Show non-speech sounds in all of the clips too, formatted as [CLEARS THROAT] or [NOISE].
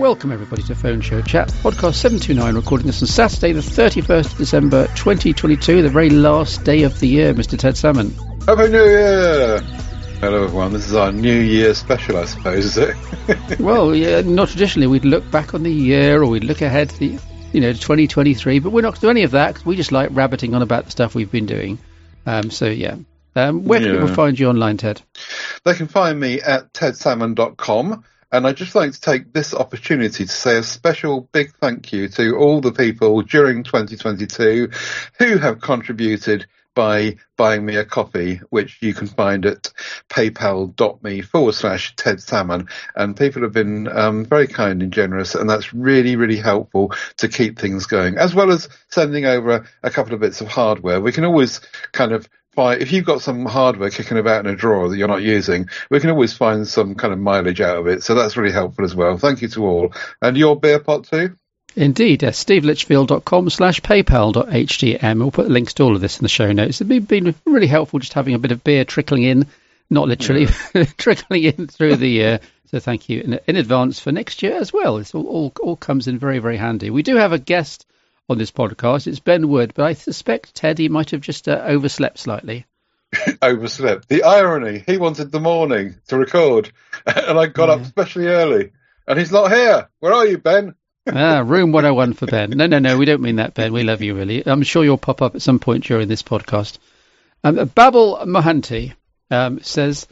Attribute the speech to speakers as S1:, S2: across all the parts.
S1: Welcome everybody to Phone Show Chat, podcast 729, recording this on Saturday, the 31st of December 2022, the very last day of the year, Mr. Ted Salmon.
S2: Happy New Year! Hello everyone, this is our New Year special, I suppose, is it? [LAUGHS]
S1: well, yeah, not traditionally. We'd look back on the year or we'd look ahead to the, you know, 2023, but we're not going to do any of that because we just like rabbiting on about the stuff we've been doing. Um, so, yeah. Um, where can
S2: Yeah.
S1: people find you online, Ted?
S2: They can find me at tedsalmon.com. And I'd just like to take this opportunity to say a special big thank you to all the people during 2022 who have contributed by buying me a copy, which you can find at paypal.me forward slash Ted Salmon. And people have been um, very kind and generous, and that's really, really helpful to keep things going, as well as sending over a couple of bits of hardware. We can always kind of find, if you've got some hardware kicking about in a drawer that you're not using, we can always find some kind of mileage out of it. So that's really helpful as well. Thank you to all. And your beer pot too?
S1: Indeed, uh, yes, stevelitchfield.com slash paypal.htm. We'll put links to all of this in the show notes. It's been, been really helpful just having a bit of beer trickling in, not literally, [LAUGHS] trickling in through the year. So thank you in, in advance for next year as well. It's all, all, all comes in very, very handy. We do have a guest on this podcast. It's Ben Wood, but I suspect Ted, he might have just uh, overslept slightly. [LAUGHS]
S2: Overslept. The irony, he wanted the morning to record, [LAUGHS] and I got up especially early. And he's not here. Where are you, Ben? [LAUGHS]
S1: ah, room 101 for Ben. No, no, no, we don't mean that, Ben. We love you, really. I'm sure you'll pop up at some point during this podcast. Um, Babel Mohanty um, says,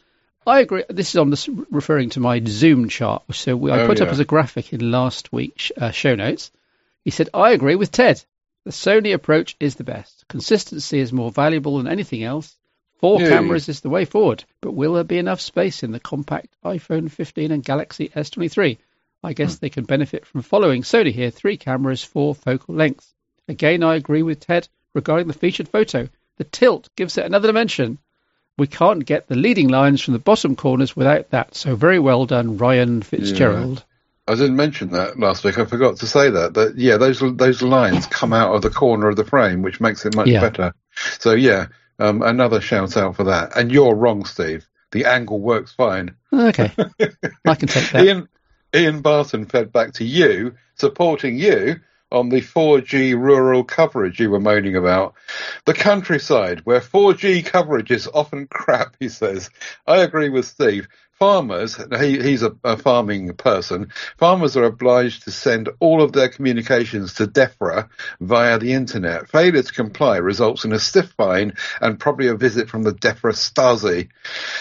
S1: I agree. This is on this referring to my Zoom chart, so we, I
S2: Oh,
S1: put up as a graphic in last week's uh, show notes. He said, I agree with Ted. The Sony approach is the best. Consistency is more valuable than anything else. Four
S2: Yay.
S1: cameras is the way forward, but will there be enough space in the compact iPhone 15 and Galaxy S23? I guess
S2: Hmm.
S1: they can benefit from following Sony here. Three cameras, four focal lengths. Again, I agree with Ted regarding the featured photo. The tilt gives it another dimension. We can't get the leading lines from the bottom corners without that. So very well done, Ryan Fitzgerald.
S2: I didn't mention that last week. I forgot to say that. That yeah, those those lines come out of the corner of the frame, which makes it much
S1: Yeah.
S2: better. So yeah, um, another shout out for that. And you're wrong, Steve. The angle works fine.
S1: Okay, I can take that.
S2: Ian Ian Barton fed back to you, supporting you on the 4G rural coverage you were moaning about. The countryside, where 4G coverage is often crap, he says. I agree with Steve. Farmers, he, he's a, a farming person, farmers are obliged to send all of their communications to DEFRA via the internet. Failure to comply results in a stiff fine and probably a visit from the DEFRA Stasi.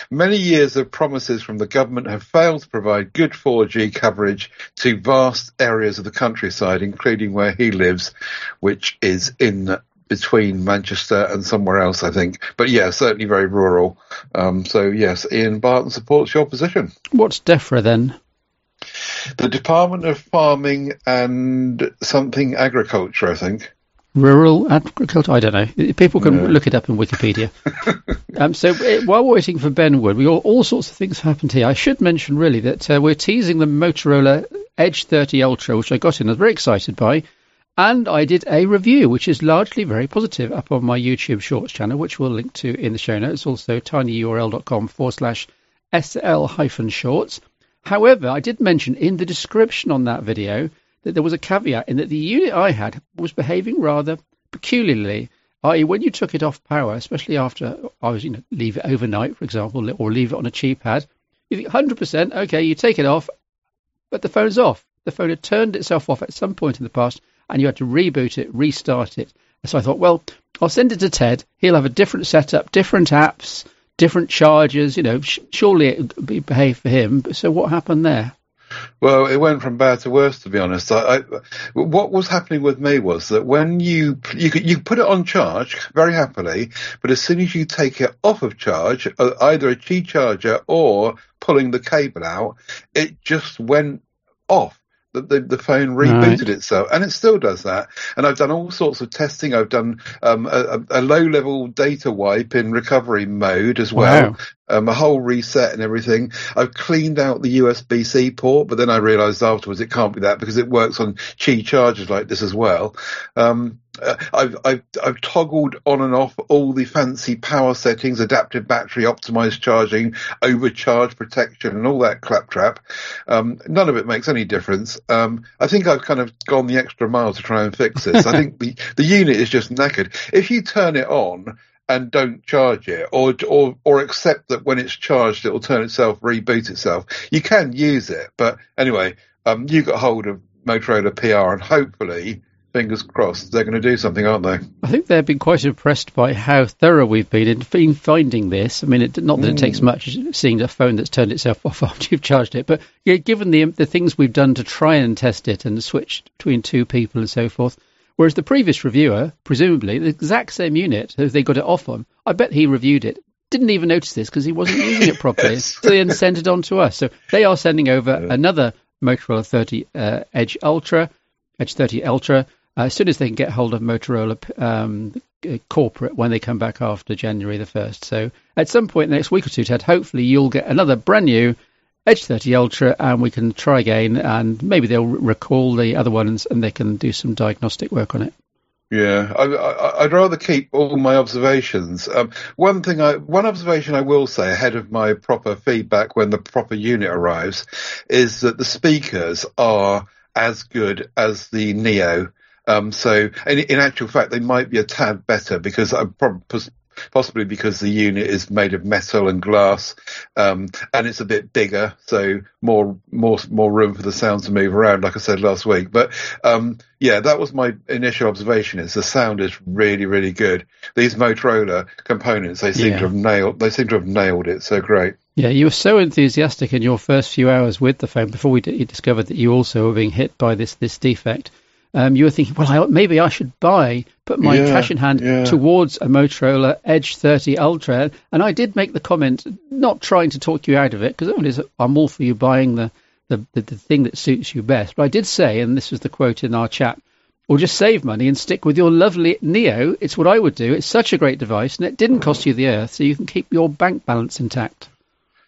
S2: Many years of promises from the government have failed to provide good 4G coverage to vast areas of the countryside, including where he lives, which is in between Manchester and somewhere else, I think. But yeah, certainly very rural. Um, so yes, Ian Barton supports your position.
S1: What's DEFRA then?
S2: The Department of Farming and something Agriculture, I think.
S1: Rural agriculture? I don't know. People can
S2: No.
S1: look it up in Wikipedia. [LAUGHS] um, so uh, while we're waiting for Ben Wood, we all, all sorts of things happened here. I should mention really that uh, we're teasing the Motorola Edge 30 Ultra, which I got in. I was very excited by. And I did a review, which is largely very positive, up on my YouTube Shorts channel, which we'll link to in the show notes. Also, tinyurl.com forward slash SL hyphen shorts. However, I did mention in the description on that video that there was a caveat in that the unit I had was behaving rather peculiarly. I.e., when you took it off power, especially after I was, you know, leave it overnight, for example, or leave it on a Qi pad, you think 100%, okay, you take it off, but the phone's off. The phone had turned itself off at some point in the past, and you had to reboot it, restart it. So I thought, well, I'll send it to Ted. He'll have a different setup, different apps, different chargers. You know, sh- surely it would be behave for him. So what happened there?
S2: Well, it went from bad to worse, to be honest. I, I, what was happening with me was that when you you you put it on charge very happily, but as soon as you take it off of charge, uh, either a Qi charger or pulling the cable out, it just went off. The, the, phone rebooted
S1: Right.
S2: itself, and it still does that. And I've done all sorts of testing. I've done um, a, a low-level data wipe in recovery mode as well,
S1: Wow.
S2: um, a whole reset and everything. I've cleaned out the USB-C port, but then I realised afterwards it can't be that because it works on Qi chargers like this as well. Um, uh, I've, I've, I've toggled on and off all the fancy power settings, adaptive battery, optimized charging, overcharge protection, and all that claptrap. Um, none of it makes any difference. Um, I think I've kind of gone the extra mile to try and fix this. I think [LAUGHS] the, the unit is just knackered. If you turn it on and don't charge it, or or or accept that when it's charged it will turn itself, reboot itself. You can use it, but anyway, um, you got hold of Motorola PR, and hopefully, fingers crossed, they're going to do something, aren't they?
S1: I think they've been quite impressed by how thorough we've been in, in finding this. I mean, it, not that it takes much seeing a phone that's turned itself [LAUGHS] off after you've charged it, but yeah, given the the things we've done to try and test it and switch between two people and so forth. Whereas the previous reviewer, presumably the exact same unit who they got it off on, I bet he reviewed it, didn't even notice this because he wasn't using it properly. [LAUGHS] yes. So they then sent it on to us. So they are sending over yeah. another Motorola 30 uh, Edge Ultra, Edge 30 Ultra, as soon as they can get hold of Motorola um, uh, corporate when they come back after January the 1st. So at some point next week or two, Ted, hopefully you'll get another brand new Edge 30 Ultra and we can try again and maybe they'll recall the other ones and they can do some diagnostic work on it.
S2: Yeah, I, would rather keep all my observations. Um, one thing, I, one observation I will say ahead of my proper feedback when the proper unit arrives, is that the speakers are as good as the Neo. Um, so, in, in, actual fact, they might be a tad better because I probably possibly because the unit is made of metal and glass, um, and it's a bit bigger, so more more more room for the sound to move around, like I said last week. But um, yeah, that was my initial observation. Is the sound is really really good. These Motorola components, they seem yeah. to have nailed. They seem to have nailed it. So great.
S1: Yeah, you were so enthusiastic in your first few hours with the phone before we d- discovered that you also were being hit by this this defect um, you were thinking, well, I, maybe I should buy, put my yeah, cash in hand yeah. towards a Motorola Edge 30 Ultra. And I did make the comment, not trying to talk you out of it, because I'm all for you buying the, the, the, the thing that suits you best. But I did say, and this was the quote in our chat, or just save money and stick with your lovely Neo. It's what I would do. It's such a great device, and it didn't cost you the earth, so you can keep your bank balance intact.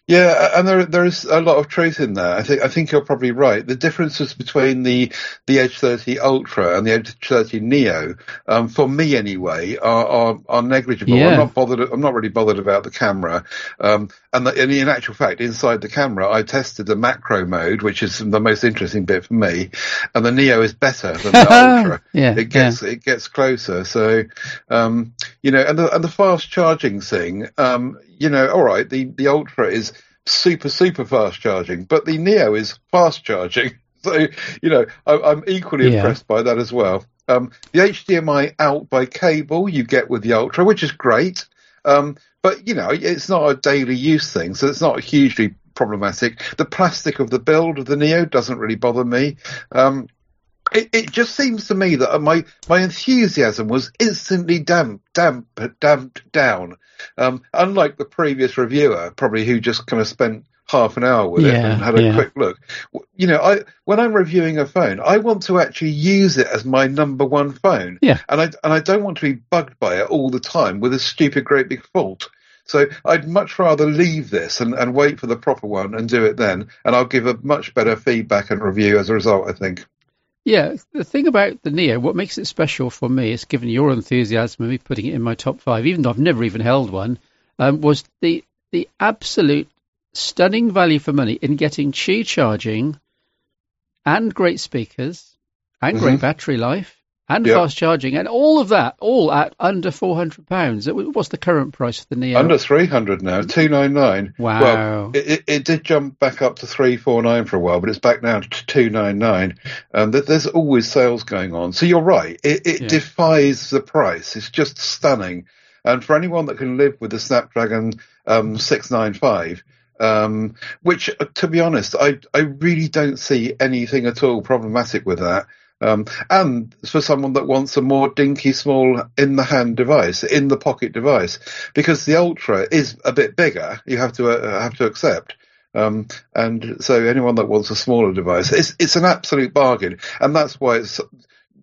S2: Yeah, and there there is a lot of truth in that. I think I think you're probably right. The differences between the the Edge 30 Ultra and the Edge 30 Neo, um, for me anyway, are are, are negligible. Yeah. I'm not bothered. I'm not really bothered about the camera. Um, and, the, and in actual fact, inside the camera, I tested the macro mode, which is the most interesting bit for me, and the Neo is better than the [LAUGHS] Ultra. yeah, it gets yeah. it gets closer. So, um, you know, and the and the fast charging thing, um, you know, all right, the the Ultra is super, super fast charging, but the Neo is fast charging. [LAUGHS] So, you know, I, am equally yeah. impressed by that as well. Um, the HDMI out by cable you get with the Ultra, which is great. Um, but, you know, it's not a daily use thing, so it's not hugely problematic. The plastic of the build of the Neo doesn't really bother me. Um, it, it, just seems to me that my my enthusiasm was instantly damp, damp, damped down. Um, unlike the previous reviewer, probably who just kind of spent half an hour with yeah, it and had a yeah. quick look. You know, I when I'm reviewing a phone, I want to actually use it as my number one phone.
S1: Yeah.
S2: And I and I don't want to be bugged by it all the time with a stupid great big fault. So I'd much rather leave this and, and wait for the proper one and do it then, and I'll give a much better feedback and review as a result. I think.
S1: Yeah, the thing about the Neo, what makes it special for me, is given your enthusiasm and me putting it in my top five, even though I've never even held one, um, was the the absolute stunning value for money in getting Qi charging and great speakers and mm-hmm. great battery life and yep. fast charging, and all of that, all at under four hundred pounds. What's the current price for the Neo?
S2: Under three hundred now, two nine nine.
S1: Wow!
S2: Well, it, it, it, did jump back up to three four nine for a while, but it's back now to two nine nine. And there's always sales going on. So you're right; it, it yeah. defies the price. It's just stunning. And for anyone that can live with the Snapdragon um, six nine five. Um, which, uh, to be honest, I I really don't see anything at all problematic with that. Um, and for someone that wants a more dinky, small, in the hand device, in the pocket device, because the Ultra is a bit bigger, you have to uh, have to accept. Um, and so anyone that wants a smaller device, it's it's an absolute bargain, and that's why it's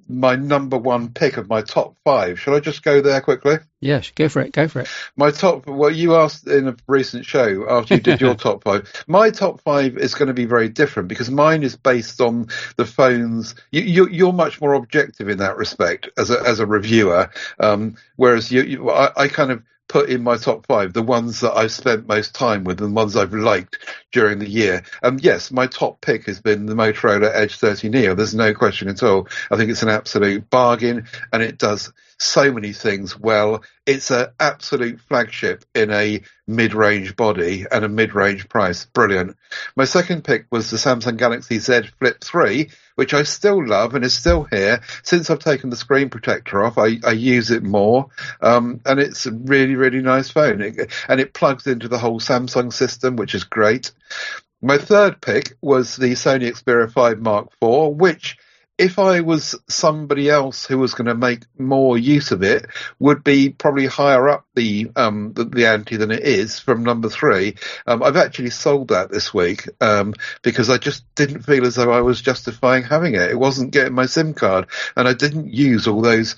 S2: my number one pick of my top five. Shall I just go there quickly?
S1: Yes, go for it. Go for it.
S2: My top. Well, you asked in a recent show after you did your [LAUGHS] top five. My top five is going to be very different because mine is based on the phones. You, you, are much more objective in that respect as a as a reviewer, um, whereas you, you I, I kind of put in my top five the ones that I've spent most time with and the ones I've liked during the year. And yes, my top pick has been the Motorola Edge 30 Neo. There's no question at all. I think it's an absolute bargain and it does so many things well. It's an absolute flagship in a mid-range body and a mid-range price. Brilliant. My second pick was the Samsung Galaxy Z Flip 3, which I still love and is still here. Since I've taken the screen protector off, I, I use it more. Um, and it's a really, really nice phone. It, and it plugs into the whole Samsung system, which is great. My third pick was the Sony Xperia 5 Mark IV, which if I was somebody else who was going to make more use of it, would be probably higher up the um, the, the ante than it is from number three. Um, I've actually sold that this week um, because I just didn't feel as though I was justifying having it. It wasn't getting my SIM card, and I didn't use all those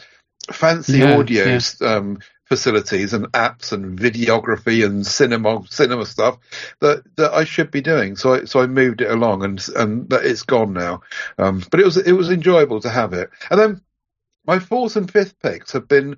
S2: fancy yeah, audios yeah. Um, facilities and apps and videography and cinema cinema stuff that that I should be doing. So I, so I moved it along and and it's gone now. Um, but it was it was enjoyable to have it. And then my fourth and fifth picks have been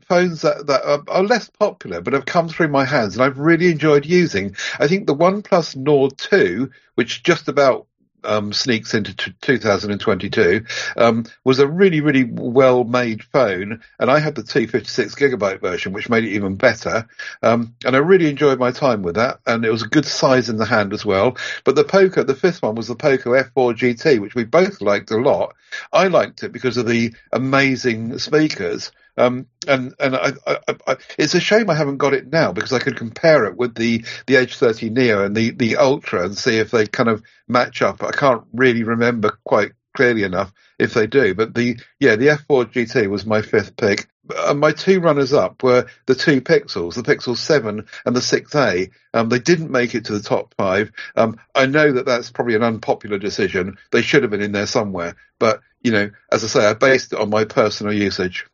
S2: phones that, that are, are, less popular but have come through my hands and I've really enjoyed using. I think the OnePlus Nord 2, which just about um, sneaks into t- 2022 um, was a really really well made phone and I had the 256 gigabyte version which made it even better um, and I really enjoyed my time with that and it was a good size in the hand as well. But the Poco the fifth one was the Poco F4 GT which we both liked a lot. I liked it because of the amazing speakers um, and and I, I, I, it's a shame I haven't got it now because I could compare it with the the Edge 30 Neo and the the Ultra and see if they kind of match up. I can't really remember quite clearly enough if they do, but the yeah the F4 GT was my fifth pick. Uh, my two runners up were the two Pixels, the Pixel 7 and the 6A. Um, they didn't make it to the top five. Um, I know that that's probably an unpopular decision. They should have been in there somewhere, but you know, as I say, I based it on my personal usage.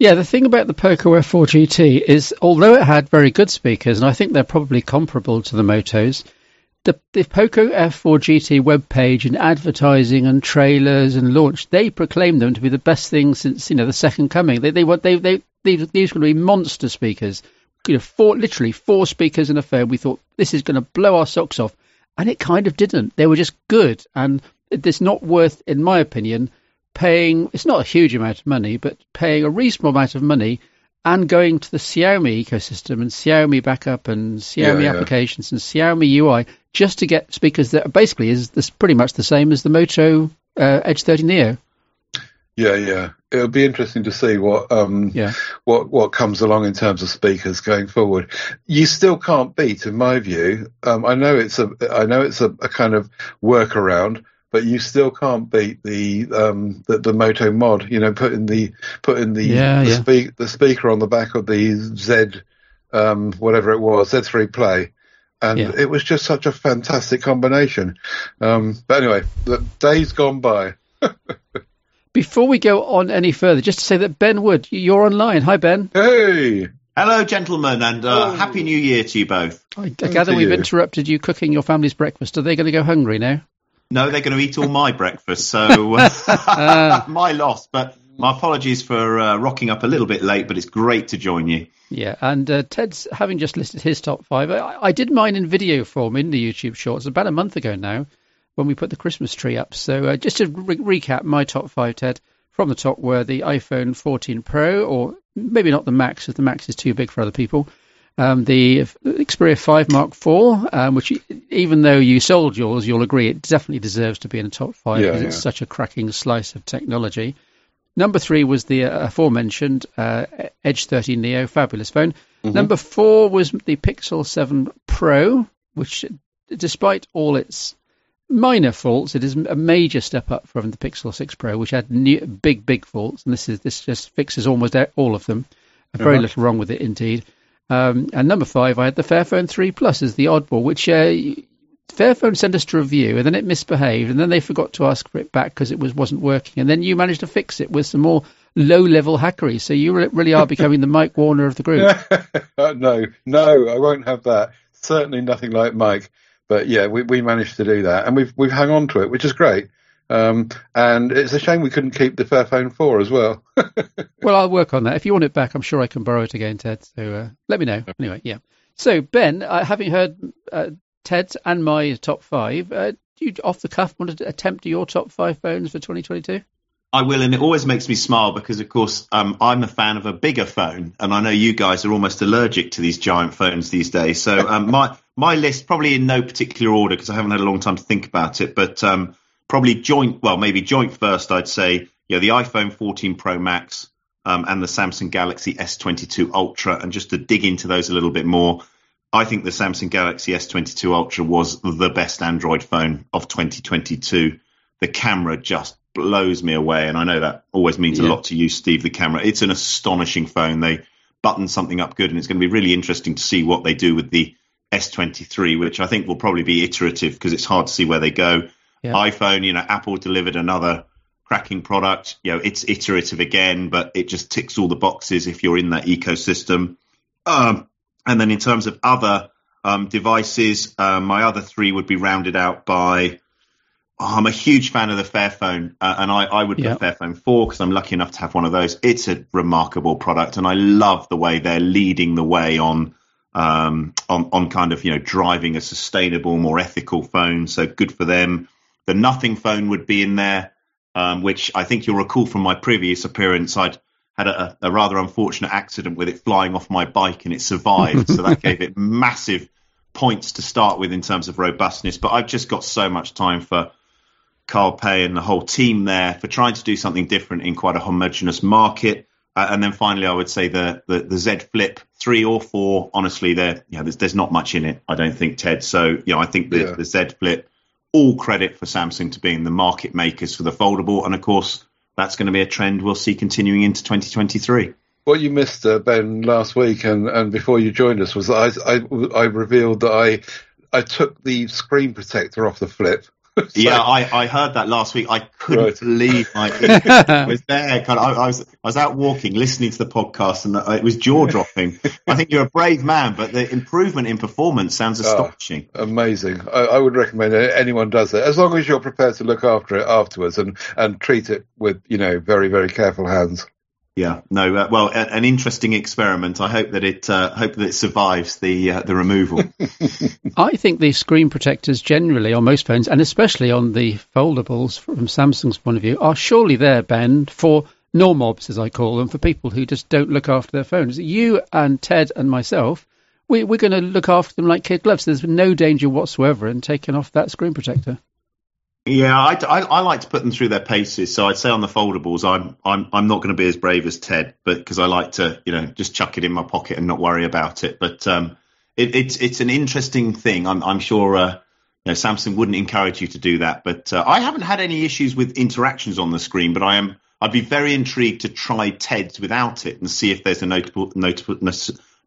S1: Yeah, the thing about the Poco F4 GT is, although it had very good speakers, and I think they're probably comparable to the Motos, the, the Poco F4 GT webpage and advertising and trailers and launch, they proclaim them to be the best thing since you know the second coming. They they they they, they these going to be monster speakers. You know, four literally four speakers in a phone. We thought this is going to blow our socks off, and it kind of didn't. They were just good, and it's not worth, in my opinion, paying, it's not a huge amount of money, but paying a reasonable amount of money and going to the Xiaomi ecosystem and Xiaomi backup and Xiaomi yeah, applications and Xiaomi UI just to get speakers that basically is this pretty much the same as the Moto uh, Edge 30 Neo.
S2: Yeah, yeah. It'll be interesting to see what um, yeah. what what comes along in terms of speakers going forward. You still can't beat, in my view. Um, I know it's a I know it's a, a kind of workaround, but you still can't beat the um, the, the Moto Mod. You know, putting the putting the yeah, the, yeah. Speak, the speaker on the back of the Z um, whatever it was Z3 Play, and yeah. it was just such a fantastic combination. Um, but anyway, the days gone by. [LAUGHS]
S1: Before we go on any further, just to say that Ben Wood, you're online. Hi, Ben.
S2: Hey.
S3: Hello, gentlemen, and uh, happy New Year to you both.
S1: I, I gather we've you. interrupted you cooking your family's breakfast. Are they going to go hungry now?
S3: No, they're going to eat all my breakfast, so [LAUGHS] uh, [LAUGHS] my loss. But my apologies for uh, rocking up a little bit late, but it's great to join you.
S1: Yeah, and uh, Ted's having just listed his top five. I, I, did mine in video form in the YouTube Shorts about a month ago now, when we put the Christmas tree up. So uh, just to re- recap, my top five, Ted, from the top were the iPhone 14 Pro, or maybe not the Max, as the Max is too big for other people. Um, the Xperia 5 Mark IV, um, which even though you sold yours, you'll agree it definitely deserves to be in the top five yeah, because yeah. it's such a cracking slice of technology. Number three was the uh, aforementioned uh, Edge 30 Neo, fabulous phone. Mm-hmm. Number four was the Pixel 7 Pro, which, despite all its minor faults, it is a major step up from the Pixel 6 Pro, which had new, big, big faults, and this is this just fixes almost all of them. Very uh-huh. little wrong with it indeed. Um, and number five, I had the Fairphone 3 Plus as the oddball, which uh, Fairphone sent us to review, and then it misbehaved, and then they forgot to ask for it back because it was wasn't working, and then you managed to fix it with some more low-level hackery. So you really are becoming the [LAUGHS] Mike Warner of the group. [LAUGHS]
S2: no, no, I won't have that. Certainly nothing like Mike. But yeah, we, we managed to do that, and we've we've hung on to it, which is great. Um, and it's a shame we couldn't keep the Fairphone 4 as well. [LAUGHS]
S1: well, I'll work on that. If you want it back, I'm sure I can borrow it again, Ted. So uh, let me know. Anyway, yeah. So, Ben, uh, having heard uh, Ted's and my top five, uh, do you, off the cuff, want to attempt your top five phones for 2022?
S3: I will, and it always makes me smile because, of course, um, I'm a fan of a bigger phone, and I know you guys are almost allergic to these giant phones these days. So um, [LAUGHS] my my list, probably in no particular order, because I haven't had a long time to think about it, but um, probably joint. Well, maybe joint first. I'd say, you know, the iPhone 14 Pro Max um, and the Samsung Galaxy S22 Ultra, and just to dig into those a little bit more. I think the Samsung Galaxy S22 Ultra was the best Android phone of 2022. The camera just blows me away. And I know that always means yeah. a lot to you, Steve, the camera. It's an astonishing phone. They button something up good, and it's going to be really interesting to see what they do with the S23, which I think will probably be iterative because it's hard to see where they go. Yeah. iPhone, you know, Apple delivered another cracking product. You know, it's iterative again, but it just ticks all the boxes if you're in that ecosystem. Um, and then in terms of other um, devices, uh, my other three would be rounded out by Oh, I'm a huge fan of the Fairphone, uh, and I, I would put. Fairphone 4 because I'm lucky enough to have one of those. It's a remarkable product, and I love the way they're leading the way on um, on, on kind of you know driving a sustainable, more ethical phone. So good for them. The Nothing phone would be in there, um, which I think you'll recall from my previous appearance. I'd had a, a rather unfortunate accident with it flying off my bike, and it survived. so that [LAUGHS] gave it massive points to start with in terms of robustness. But I've just got so much time for Carl Pei and the whole team there for trying to do something different in quite a homogenous market. Uh, and then finally, I would say the, the, the Z Flip three or four. Honestly, there yeah, there's there's not much in it. I don't think Ted. So you know, I think the, yeah. the Z Flip. All credit for Samsung to being the market makers for the foldable, and of course, that's going to be a trend we'll see continuing into 2023.
S2: What you missed, uh, Ben, last week and, and before you joined us was I, I, I revealed that I I took the screen protector off the flip [LAUGHS]
S3: so, yeah, I, I heard that last week. I couldn't right. believe my [LAUGHS] it was there. Kind of, I, I, was I was out walking, listening to the podcast, and it was jaw dropping. I think you're a brave man, but the improvement in performance sounds ah, astonishing.
S2: Oh, amazing. I, I, would recommend anyone does it as long as you're prepared to look after it afterwards and and treat it with you know very very careful hands.
S3: Yeah, no. Uh, well, a, an interesting experiment. I hope that it uh, hope that it survives the uh, the removal. [LAUGHS]
S1: I think the screen protectors generally on most phones, and especially on the foldables from Samsung's point of view, are surely there, Ben, for normobs, as I call them, for people who just don't look after their phones. You and Ted and myself, we, we're going to look after them like kid gloves. There's no danger whatsoever in taking off that screen protector.
S3: Yeah, I, I, I, like to put them through their paces. So I'd say on the foldables, I'm I'm I'm not going to be as brave as Ted, but because I like to, you know, just chuck it in my pocket and not worry about it. But um, it, it's it's an interesting thing. I'm I'm sure. Uh, you know, Samsung wouldn't encourage you to do that, but uh, I haven't had any issues with interactions on the screen. But I am, I'd be very intrigued to try Ted's without it and see if there's a notable, notable,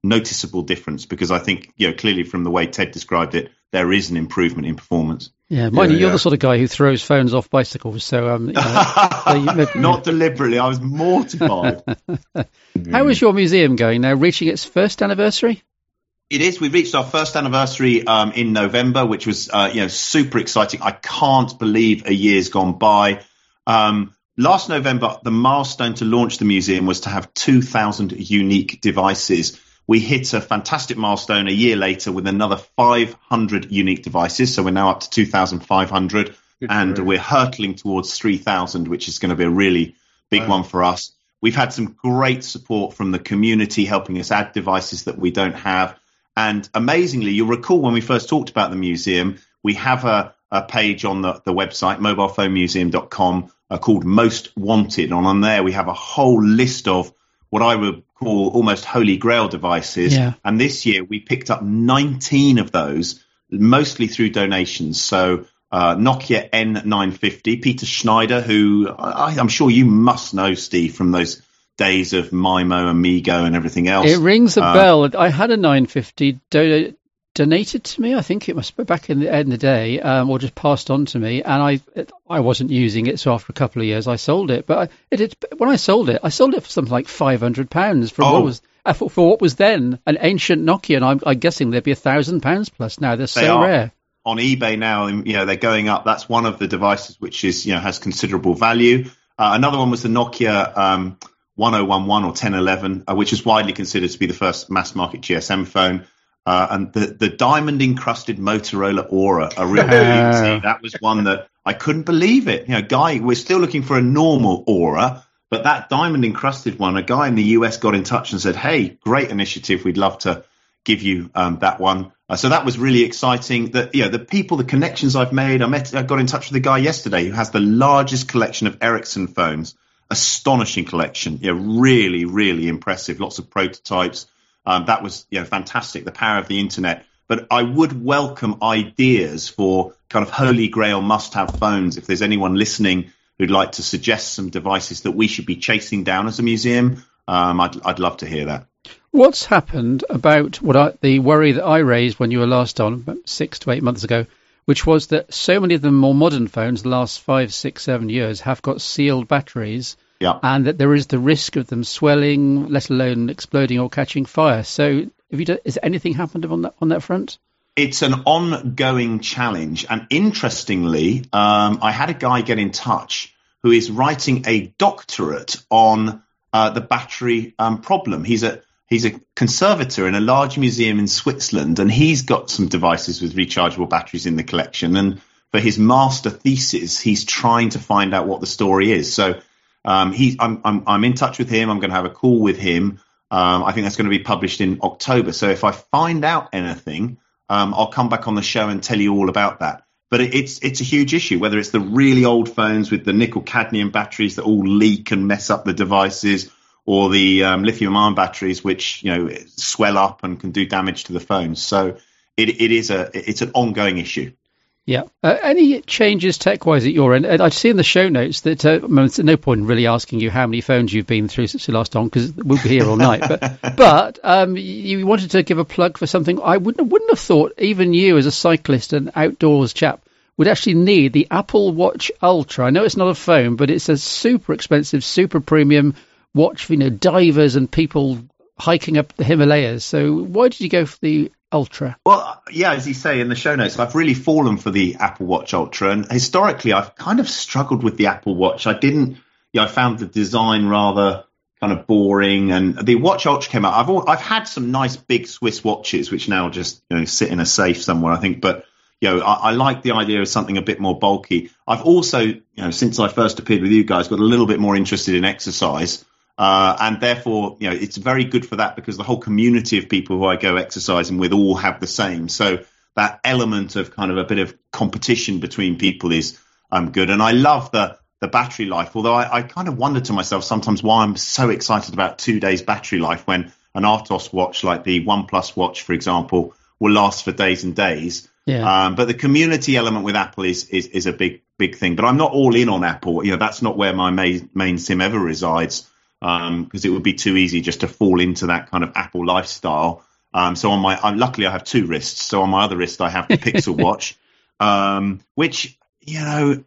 S3: noticeable difference because I think, you know, clearly from the way Ted described it, there is an improvement in performance.
S1: Yeah, mind yeah, you, you're yeah. the sort of guy who throws phones off bicycles. So, um, you know, [LAUGHS]
S3: not deliberately. I was mortified. [LAUGHS]
S1: How is your museum going now? Reaching its first anniversary?
S3: It is. We reached our first anniversary um, in November, which was uh, you know super exciting. I can't believe a year's gone by. Um, last November, the milestone to launch the museum was to have 2,000 unique devices we hit a fantastic milestone a year later with another 500 unique devices. So we're now up to 2,500 and we're hurtling towards 3,000, which is going to be a really big wow. one for us. We've had some great support from the community helping us add devices that we don't have. And amazingly, you'll recall when we first talked about the museum, we have a, a page on the, the website, mobilephonemuseum.com, uh, called Most Wanted. And on there, we have a whole list of what I would call almost holy grail devices. Yeah. And this year we picked up 19 of those, mostly through donations. So uh, Nokia N950, Peter Schneider, who I, am sure you must know, Steve, from those days of Maemo, MeeGo, and everything else.
S1: It rings a uh, bell. I had a 950 do- donated to me. I think it must be back in the end of the day, um, or just passed on to me. And I it, I wasn't using it, so after a couple of years, I sold it. But I, it, it when I sold it, I sold it for something like five hundred pounds for
S3: Oh.
S1: what was uh, for, for what was then an ancient Nokia. And I'm, I'm guessing there'd be a thousand pounds plus now. They're so
S3: They
S1: rare.
S3: on eBay now, you know, they're going up. That's one of the devices which is, you know, has considerable value. Uh, another one was the Nokia um, 1011 or 1011, uh, which is widely considered to be the first mass market GSM phone. Uh, and the, the diamond encrusted Motorola Aura, a real beauty. That was one that I couldn't believe it. You know, guy, we're still looking for a normal Aura, but that diamond encrusted one, a guy in the US got in touch and said, "Hey, great initiative. We'd love to give you um, that one." Uh, so that was really exciting. That you know, the people, the connections I've made. I met, I got in touch with a guy yesterday who has the largest collection of Ericsson phones. Astonishing collection. Yeah, really, really impressive. Lots of prototypes. Um, that was you know fantastic. The power of the internet. But I would welcome ideas for kind of holy grail must-have phones. If there's anyone listening who'd like to suggest some devices that we should be chasing down as a museum, um, I'd, I'd love to hear that.
S1: What's happened about what I, the worry that I raised when you were last on six to eight months ago, which was that so many of the more modern phones, the last five, six, seven years, have got sealed batteries,
S3: Yeah.
S1: and that there is the risk of them swelling, let alone exploding or catching fire. So, have you, has anything happened on that on that front?
S3: it's an ongoing challenge. And interestingly, um, I had a guy get in touch who is writing a doctorate on uh, the battery um, problem. He's a he's a conservator in a large museum in Switzerland, and he's got some devices with rechargeable batteries in the collection. And for his master thesis, he's trying to find out what the story is. So um, he, I'm, I'm, I'm in touch with him. I'm going to have a call with him. Um, I think that's going to be published in October. So if I find out anything, um, I'll come back on the show and tell you all about that. But it, it's it's a huge issue. Whether it's the really old phones with the nickel cadmium batteries that all leak and mess up the devices, or the um, lithium ion batteries which you know swell up and can do damage to the phones. So it, it is a it's an ongoing issue.
S1: Yeah. Uh, any changes tech-wise at your end? And I see in the show notes that uh, I mean, there's no point in really asking you how many phones you've been through since you last on because we'll be here all night. But [LAUGHS] but um, you wanted to give a plug for something. I wouldn't wouldn't have thought even you as a cyclist and outdoors chap would actually need the Apple Watch Ultra. I know it's not a phone, but it's a super expensive, super premium watch for you know divers and people hiking up the Himalayas. So why did you go for the Ultra?
S3: Well, yeah, as you say in the show notes, I've really fallen for the Apple Watch Ultra, and historically, I've kind of struggled with the Apple Watch. I didn't, yeah, I found the design rather kind of boring, and the Watch Ultra came out. I've al- I've had some nice big Swiss watches, which now just you know sit in a safe somewhere, I think, but. You know, I, I like the idea of something a bit more bulky. I've also, you know, since I first appeared with you guys, got a little bit more interested in exercise. Uh, and therefore, you know, it's very good for that because the whole community of people who I go exercising with all have the same. So that element of kind of a bit of competition between people is um, good. And I love the the battery life. Although I, I kind of wonder to myself sometimes why I'm so excited about two days battery life when an RTOS watch like the OnePlus watch, for example, will last for days and days.
S1: Yeah.
S3: Um, but the community element with Apple is, is is a big big thing. But I'm not all in on Apple. You know, that's not where my main main sim ever resides because um, it would be too easy just to fall into that kind of Apple lifestyle. Um, so on my, I, luckily I have two wrists. So on my other wrist I have the Pixel [LAUGHS] Watch, um, which you know,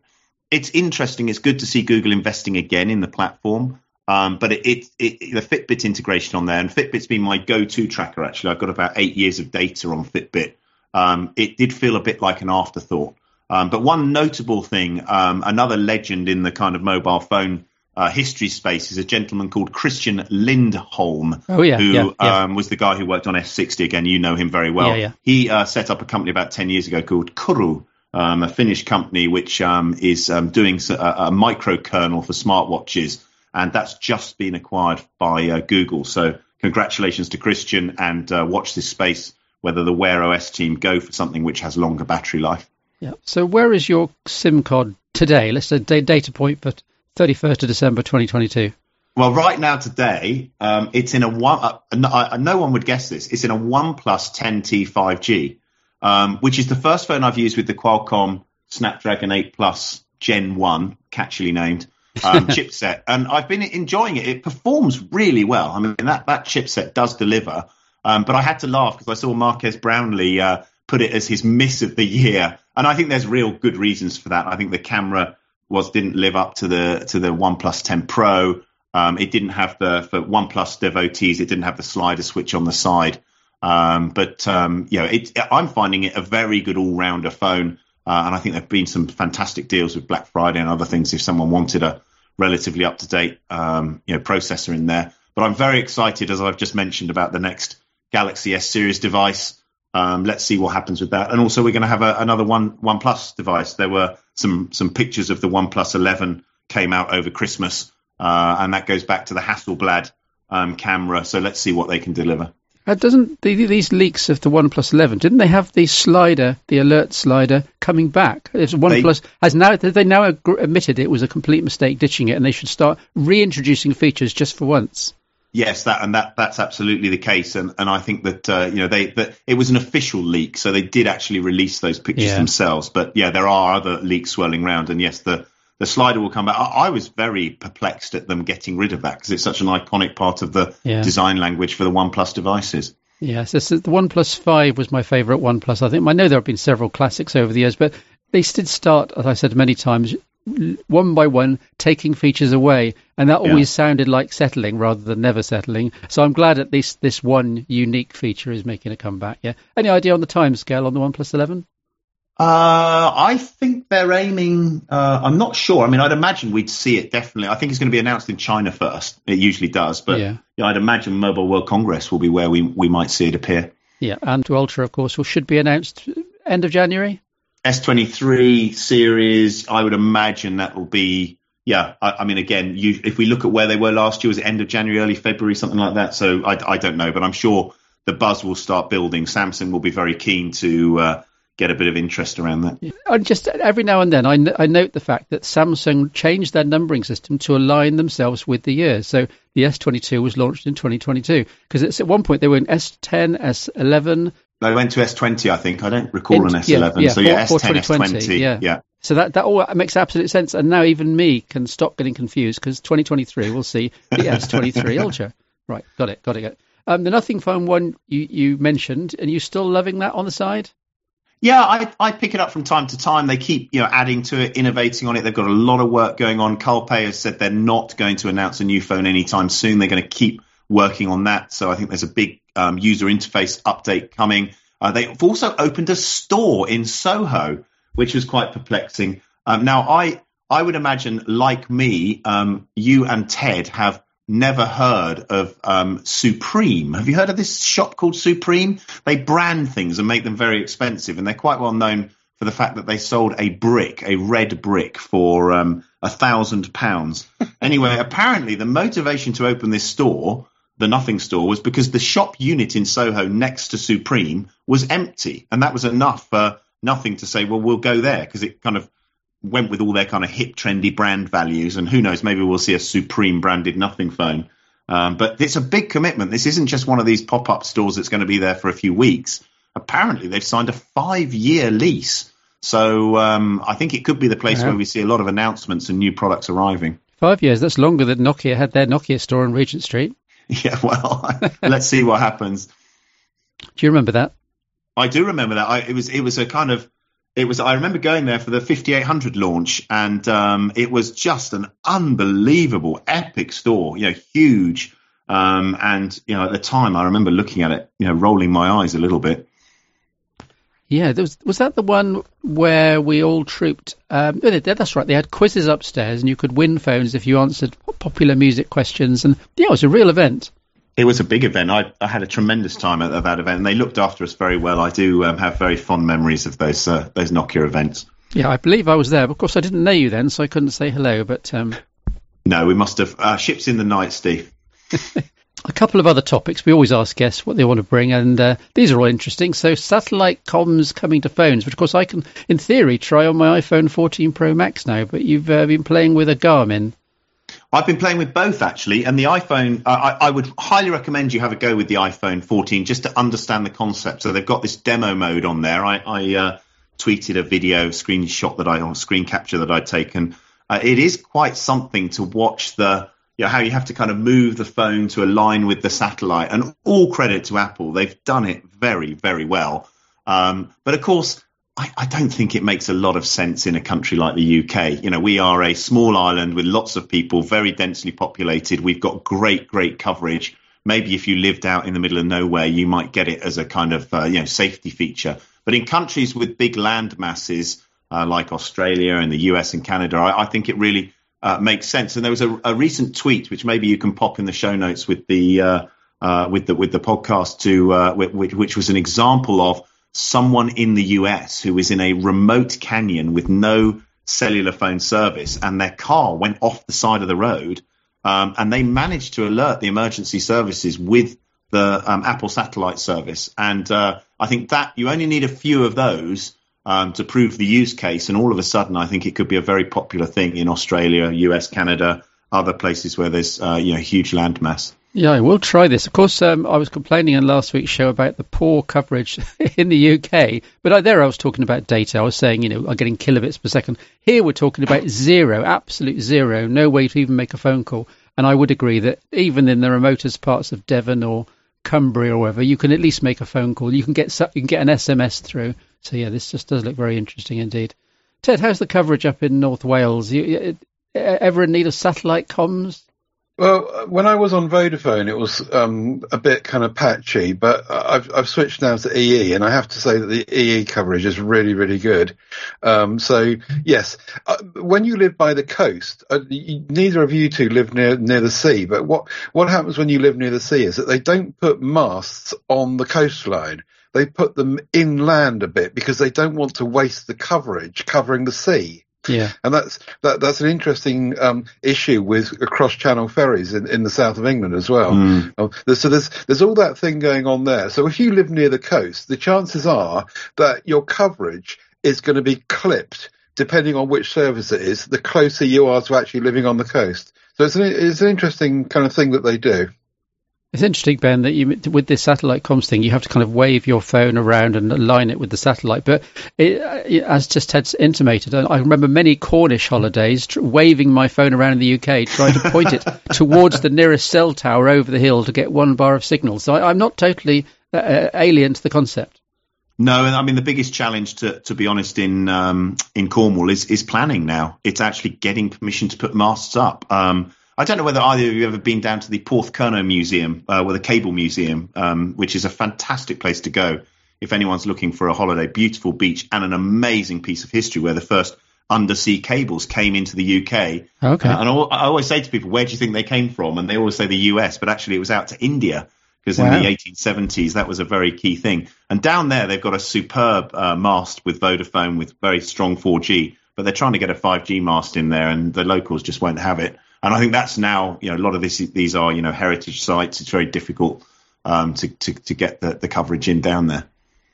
S3: it's interesting. It's good to see Google investing again in the platform. Um, but it, it, it, the Fitbit integration on there, and Fitbit's been my go-to tracker. Actually, I've got about eight years of data on Fitbit. Um, it did feel a bit like an afterthought. Um, but one notable thing, um, another legend in the kind of mobile phone uh, history space is a gentleman called Christian Lindholm,
S1: Oh, yeah,
S3: who
S1: yeah, yeah.
S3: Um, was the guy who worked on S60. Again, you know him very well. He uh, set up a company about 10 years ago called Kuru, um, a Finnish company which um, is um, doing a, a microkernel for smartwatches. And that's just been acquired by uh, Google. So congratulations to Christian and uh, watch this space whether the Wear OS team go for something which has longer battery life.
S1: Yeah. So where is your SIM card today? Let's say data point for 31st of December 2022.
S3: Well, right now today, um, it's in a one. Uh, no, uh, no one would guess this. It's in a OnePlus 10T 5G, um, which is the first phone I've used with the Qualcomm Snapdragon 8 Plus Gen 1, catchily named um, [LAUGHS] chipset, and I've been enjoying it. It performs really well. I mean, that that chipset does deliver. Um, but I had to laugh because I saw Marques Brownlee uh, put it as his miss of the year, and I think there's real good reasons for that. I think the camera was didn't live up to the to the OnePlus 10 Pro. Um, it didn't have the for OnePlus devotees. It didn't have the slider switch on the side. Um, but um, you know, it, I'm finding it a very good all-rounder phone, uh, and I think there've been some fantastic deals with Black Friday and other things. If someone wanted a relatively up-to-date um, you know processor in there, but I'm very excited, as I've just mentioned, about the next Galaxy S series device. Um, let's see what happens with that. And also, we're going to have a, another One OnePlus device. There were some some pictures of the OnePlus 11 came out over Christmas, uh, and that goes back to the Hasselblad um, camera. So let's see what they can deliver.
S1: Uh, doesn't the, these leaks of the OnePlus 11? Didn't they have the slider, the alert slider, coming back? If OnePlus they, has now they now admitted it was a complete mistake ditching it, and they should start reintroducing features just for once.
S3: Yes, that and that that's absolutely the case, and and I think that uh, you know they that it was an official leak, so they did actually release those pictures yeah. themselves. But yeah, there are other leaks swirling around, and yes, the the slider will come back. I, I was very perplexed at them getting rid of that because it's such an iconic part of the yeah. design language for the OnePlus devices.
S1: Yes, yeah, so the OnePlus Five was my favourite OnePlus. I think I know there have been several classics over the years, but they did start, as I said many times, one by one taking features away, and that always yeah. sounded like settling rather than never settling. So I'm glad at least this one unique feature is making a comeback. Yeah. Any idea on the time scale on the One 11?
S3: Uh, I think they're aiming. Uh, I'm not sure. I mean, I'd imagine we'd see it definitely. I think it's going to be announced in China first. It usually does, but yeah. yeah I'd imagine Mobile World Congress will be where we we might see it appear.
S1: Yeah, and to Ultra, of course, will should be announced end of January.
S3: S23 series, I would imagine that will be, yeah, I, I mean, again, you, if we look at where they were last year, was end of January, early February, something like that? So I, I don't know, but I'm sure the buzz will start building. Samsung will be very keen to uh, get a bit of interest around that.
S1: And just every now and then, I, n- I note the fact that Samsung changed their numbering system to align themselves with the years. So the S22 was launched in 2022 because at one point they were in S10, S11,
S3: they went to S20, I think. I don't recall an S11. Yeah, so yeah, S10, S20.
S1: Yeah. yeah. So that, that all makes absolute sense. And now even me can stop getting confused because 2023 we'll see the [LAUGHS] S23 Ultra. Right, got it, got it. Got it. Um, the Nothing Phone one you, you mentioned, and you still loving that on the side?
S3: Yeah, I, I pick it up from time to time. They keep you know adding to it, innovating on it. They've got a lot of work going on. Carl has said they're not going to announce a new phone anytime soon. They're going to keep working on that. So I think there's a big um, user interface update coming. Uh, they've also opened a store in Soho, which was quite perplexing. Um, now, I I would imagine, like me, um, you and Ted have never heard of um, Supreme. Have you heard of this shop called Supreme? They brand things and make them very expensive, and they're quite well known for the fact that they sold a brick, a red brick, for um, a thousand pounds. [LAUGHS] Anyway, apparently the motivation to open this store the Nothing store was because the shop unit in Soho next to Supreme was empty, and that was enough for Nothing to say, well, we'll go there because it kind of went with all their kind of hip, trendy brand values. And who knows, maybe we'll see a Supreme branded Nothing phone. Um, but it's a big commitment. This isn't just one of these pop up stores that's going to be there for a few weeks. Apparently, they've signed a five year lease. So um, I think it could be the place where we see a lot of announcements and new products arriving.
S1: Five years, that's longer than Nokia had their Nokia store on Regent Street. [LAUGHS]
S3: Yeah, well, [LAUGHS] let's see what happens.
S1: Do you remember that?
S3: I do remember that. I, it was it was a kind of it was. I remember going there for the 5800 launch, and um, it was just an unbelievable, epic store. You know, huge. Um, and you know, at the time, I remember looking at it, you know, rolling my eyes a little bit.
S1: Yeah, was was that the one where we all trooped? Um, oh, that's right. They had quizzes upstairs, and you could win phones if you answered popular music questions. And yeah, it was a real event.
S3: It was a big event. I, I had a tremendous time at, at, that event, and they looked after us very well. I do um, have very fond memories of those uh, those Nokia events.
S1: Yeah, I believe I was there. Of course, I didn't know you then, so I couldn't say hello. But um...
S3: no, we must have uh, ships in the night, Steve. [LAUGHS]
S1: a couple of other topics. We always ask guests what they want to bring, and uh, these are all interesting. So, satellite comms coming to phones, which of course I can, in theory, try on my iPhone 14 Pro Max now. But you've uh, been playing with a Garmin.
S3: I've been playing with both actually, and the iPhone. I, I, would highly recommend you have a go with the iPhone 14 just to understand the concept. So they've got this demo mode on there. I, I uh, tweeted a video screenshot that I or screen capture that I'd taken. Uh, it is quite something to watch the you know, how you have to kind of move the phone to align with the satellite. And all credit to Apple, they've done it very, very well. Um, but of course, I, I, don't think it makes a lot of sense in a country like the UK. You know, we are a small island with lots of people, very densely populated. We've got great, great coverage. Maybe if you lived out in the middle of nowhere, you might get it as a kind of uh, you know safety feature. But in countries with big land masses uh, like Australia and the US and Canada, I, I think it really uh, makes sense. And there was a, a, recent tweet, which maybe you can pop in the show notes with the uh, uh, with the with the podcast, to uh, which, which was an example of someone in the US who was in a remote canyon with no cellular phone service, and their car went off the side of the road, um, and they managed to alert the emergency services with the um, Apple satellite service. And uh, I think that you only need a few of those um, to prove the use case, and all of a sudden, I think it could be a very popular thing in Australia, US, Canada, other places where there's uh, you know huge landmass.
S1: Yeah, I will try this. Of course, um, I was complaining in last week's show about the poor coverage [LAUGHS] in the UK, but I, there I was talking about data. I was saying, you know, I'm getting kilobits per second. Here we're talking about zero, absolute zero, no way to even make a phone call. And I would agree that even in the remotest parts of Devon or Cumbria or wherever, you can at least make a phone call. You can get you can get an SMS through. So yeah, this just does look very interesting indeed. Ted, how's the coverage up in North Wales? You, ever in need of satellite comms?
S2: Well, when I was on Vodafone, it was um, a bit kind of patchy, but I've, I've switched now to EE, and I have to say that the EE coverage is really, really good. Um, so, yes, uh, when you live by the coast, uh, neither of you two live near near the sea, but what what happens when you live near the sea is that they don't put masts on the coastline. They put them inland a bit because they don't want to waste the coverage covering the sea.
S1: Yeah,
S2: and that's that, that's an interesting um, issue with cross-channel ferries in, in the south of England as well. Mm. Um, so there's there's all that thing going on there. So if you live near the coast, the chances are that your coverage is going to be clipped depending on which service it is. The closer you are to actually living on the coast. So it's an, it's an interesting kind of thing that they do.
S1: It's interesting, Ben, that you with this satellite comms thing, you have to kind of wave your phone around and align it with the satellite. But it, as just Ted's intimated, I remember many Cornish holidays waving my phone around in the UK, trying to point it [LAUGHS] towards the nearest cell tower over the hill to get one bar of signal. So I, am not totally uh, uh, alien to the concept.
S3: No, and I mean the biggest challenge, to to be honest, in um, in Cornwall is is planning. Now it's actually getting permission to put masts up. Um, I don't know whether either of you have ever been down to the Porthcurno Museum, uh, or the Cable Museum, um, which is a fantastic place to go if anyone's looking for a holiday. Beautiful beach and an amazing piece of history where the first undersea cables came into the UK.
S1: Okay. Uh,
S3: and I always say to people, where do you think they came from? And they always say the US, but actually it was out to India because wow. in the 1870s that was a very key thing. And down there they've got a superb uh, mast with Vodafone with very strong 4G, but they're trying to get a 5G mast in there, and the locals just won't have it. And I think that's now, you know, a lot of this, these are, you know, heritage sites. It's very difficult um, to, to, to get the, the coverage in down there.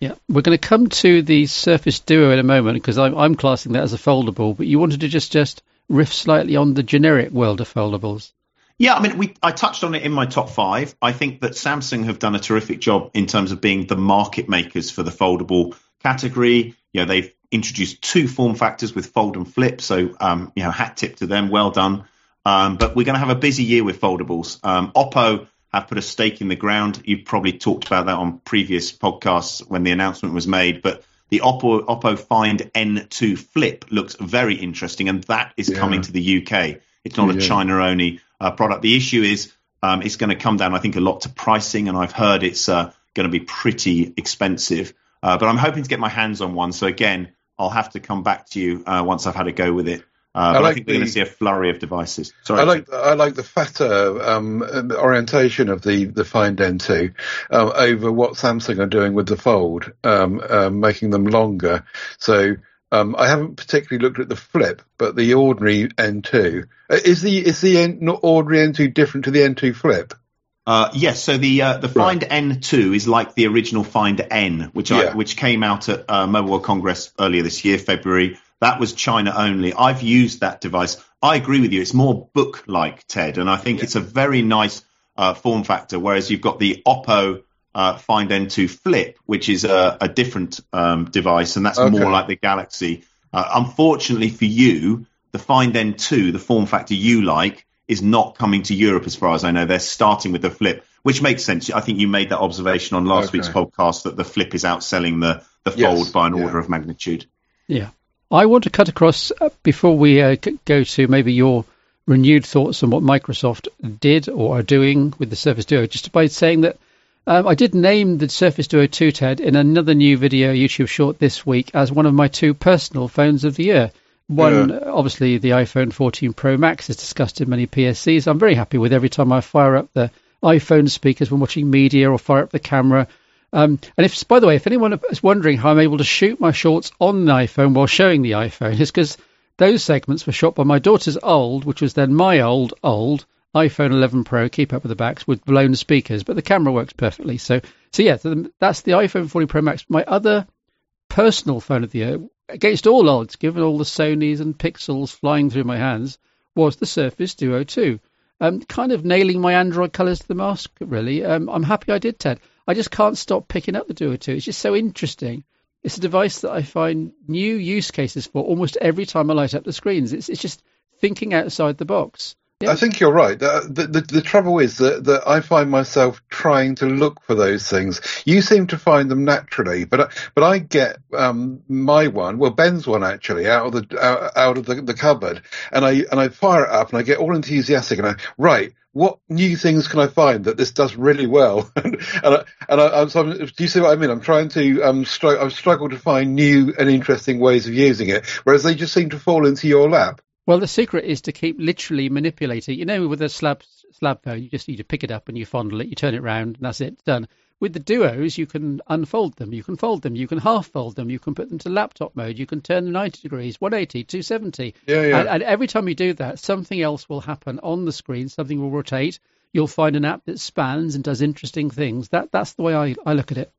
S1: Yeah, we're going to come to the Surface Duo in a moment because I'm, I'm classing that as a foldable. But you wanted to just just riff slightly on the generic world of foldables.
S3: Yeah, I mean, we I touched on it in my top five. I think that Samsung have done a terrific job in terms of being the market makers for the foldable category. You know, they've introduced two form factors with fold and flip, so um, you know, hat tip to them, well done. Um, but we're going to have a busy year with foldables. Um, Oppo have put a stake in the ground. You've probably talked about that on previous podcasts when the announcement was made, but the Oppo, Oppo Find N2 Flip looks very interesting, and that is yeah. coming to the UK. It's not yeah. a China only uh, product. The issue is um, it's going to come down, I think, a lot to pricing, and I've heard it's uh, going to be pretty expensive. Uh, but I'm hoping to get my hands on one. So again, I'll have to come back to you uh, once I've had a go with it. Uh, I, like I think the, we're going to see a flurry of devices. Sorry,
S2: I like I like the fatter um, orientation of the the Find N2 um, over what Samsung are doing with the Fold, um, um making them longer. So um, I haven't particularly looked at the Flip, but the ordinary N2 uh, is the is the N, ordinary N2 different to the N2 Flip?
S3: Uh, yes, so the uh, the Find right. N2 is like the original Find N, which yeah. I, which came out at uh, Mobile World Congress earlier this year, February. That was China only. I've used that device. I agree with you. It's more book like, Ted, and I think yeah. it's a very nice uh, form factor. Whereas you've got the Oppo uh, Find N2 Flip, which is a, a different um, device, and that's okay. more like the Galaxy. Uh, unfortunately for you, the Find N2, the form factor you like, is not coming to Europe, as far as I know. They're starting with the Flip, which makes sense. I think you made that observation on last okay. week's podcast that the Flip is outselling the the Fold yes, by an yeah. order of magnitude.
S1: Yeah, I want to cut across uh, before we uh, go to maybe your renewed thoughts on what Microsoft did or are doing with the Surface Duo, just by saying that um, I did name the Surface Duo 2 TED in another new video YouTube short this week as one of my two personal phones of the year. One, yeah. obviously, the iPhone 14 Pro Max is discussed in many PSCs. I'm very happy with every time I fire up the iPhone speakers when watching media or fire up the camera. Um, and if, by the way, if anyone is wondering how I'm able to shoot my shorts on the iPhone while showing the iPhone, it's because those segments were shot by my daughter's old, which was then my old, old iPhone 11 Pro, keep up with the backs with blown speakers, but the camera works perfectly. So, so yeah, that's the iPhone 14 Pro Max. My other personal phone of the year, against all odds, given all the Sonys and Pixels flying through my hands, was the Surface Duo 2. Um, kind of nailing my Android colours to the mask, really. Um, I'm happy I did, Ted. I just can't stop picking up the Duo 2. It's just so interesting. It's a device that I find new use cases for almost every time I light up the screens. It's, it's just thinking outside the box.
S2: I think you're right. The, the, the, trouble is that, that I find myself trying to look for those things. You seem to find them naturally, but but I get um, my one, well Ben's one actually, out of the out, out of the, the cupboard, and I and I fire it up, and I get all enthusiastic, and I right, what new things can I find that this does really well? [LAUGHS] and I, and I, so do you see what I mean? I'm trying to um, str- I've struggled to find new and interesting ways of using it, whereas they just seem to fall into your lap.
S1: Well, the secret is to keep literally manipulating. You know, with a slab slab phone, you just need to pick it up and you fondle it, you turn it around, and that's it, done. With the duos, you can unfold them, you can fold them, you can half fold them, you can put them to laptop mode, you can turn them 90 degrees, 180, 270.
S2: Yeah, yeah.
S1: And, and every time you do that, something else will happen on the screen, something will rotate. You'll find an app that spans and does interesting things. That that's the way I, I look at it.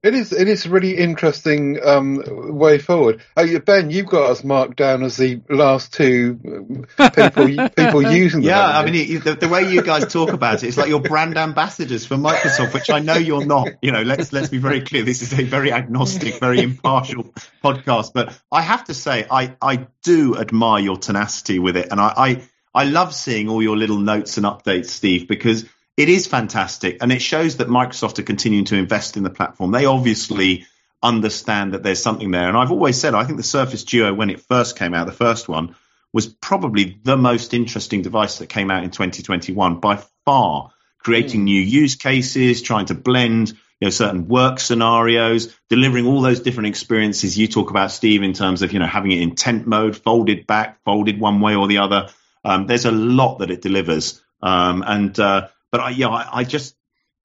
S2: It is. It is a really interesting um, way forward. Oh, Ben, you've got us marked down as the last two uh, people [LAUGHS] people using.
S3: The Yeah, I mean, the, the, way you guys talk about it, it's like you're brand ambassadors for Microsoft, which I know you're not. You know, let's let's be very clear. This is a very agnostic, very impartial podcast. But I have to say, I I do admire your tenacity with it, and I I, I love seeing all your little notes and updates, Steve, because it is fantastic, and it shows that Microsoft are continuing to invest in the platform. They obviously understand that there's something there, and I've always said I think the Surface Duo, when it first came out, the first one, was probably the most interesting device that came out in 2021 by far, creating mm. new use cases, trying to blend you know certain work scenarios, delivering all those different experiences you talk about, Steve, in terms of you know having it in tent mode, folded back, folded one way or the other. Um, there's a lot that it delivers, um, and uh, but I, yeah, I, I just,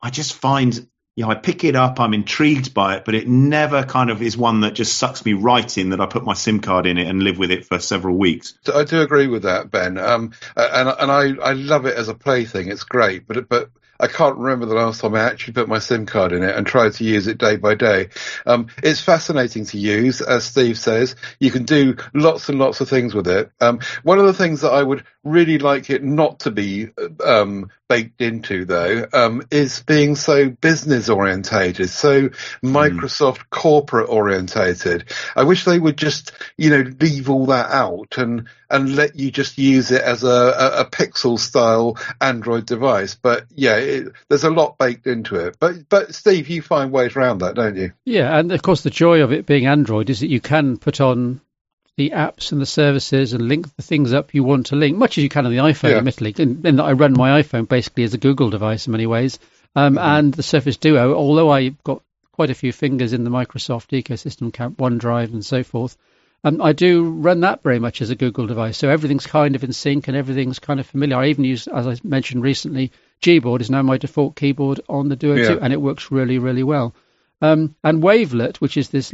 S3: I just find, you know, I pick it up, I'm intrigued by it, but it never kind of is one that just sucks me right in that I put my SIM card in it and live with it for several weeks.
S2: I do agree with that, Ben. Um, and and I, I love it as a plaything. It's great, but but I can't remember the last time I actually put my SIM card in it and tried to use it day by day. Um, it's fascinating to use, as Steve says. You can do lots and lots of things with it. Um, one of the things that I would really like it not to be um, baked into, though, um, is being so business orientated, so Microsoft mm. corporate orientated. I wish they would just, you know, leave all that out and and let you just use it as a, a, a Pixel style Android device. But yeah, it, there's a lot baked into it. But but Steve, you find ways around that, don't you?
S1: Yeah, and of course the joy of it being Android is that you can put on the apps and the services and link the things up you want to link, much as you can on the iPhone, yeah. admittedly. In that I run my iPhone basically as a Google device in many ways. Um, mm-hmm. And the Surface Duo, although I've got quite a few fingers in the Microsoft ecosystem, Camp OneDrive and so forth, um, I do run that very much as a Google device. So everything's kind of in sync and everything's kind of familiar. I even use, as I mentioned recently, Gboard is now my default keyboard on the Duo yeah. 2, and it works really, really well. Um, and Wavelet, which is this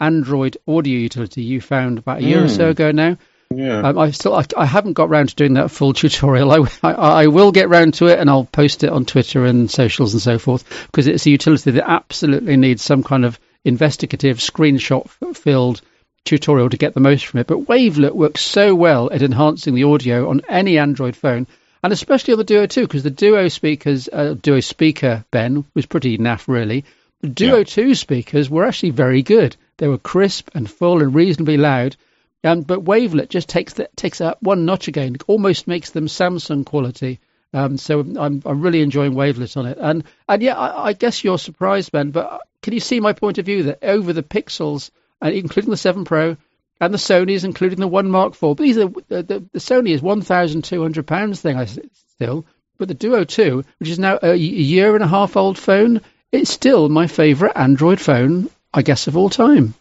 S1: Android audio utility you found about a year mm. or so hmm. ago now.
S2: Yeah. Um,
S1: I still I, I, haven't got round to doing that full tutorial. [LAUGHS] I, I, I, will get round to it and I'll post it on Twitter and socials and so forth because it's a utility that absolutely needs some kind of investigative screenshot filled tutorial to get the most from it. But Wavelet works so well at enhancing the audio on any Android phone and especially on the Duo 2 because the Duo speakers, uh, Duo speaker Ben was pretty naff really. The Duo yeah. 2 speakers were actually very good. They were crisp and full and reasonably loud. Um, but Wavelet just takes that takes that one notch again, almost makes them Samsung quality. Um, so I'm I'm really enjoying Wavelet on it, and and yeah, I, I, guess you're surprised, Ben. But can you see my point of view that over the Pixels, uh, including the Seven Pro and the Sony's, including the One Mark Four, these are the, the, the Sony is one thousand two hundred pounds thing, I still, but the Duo Two, which is now a year and a half old phone, it's still my favourite Android phone, I guess, of all time.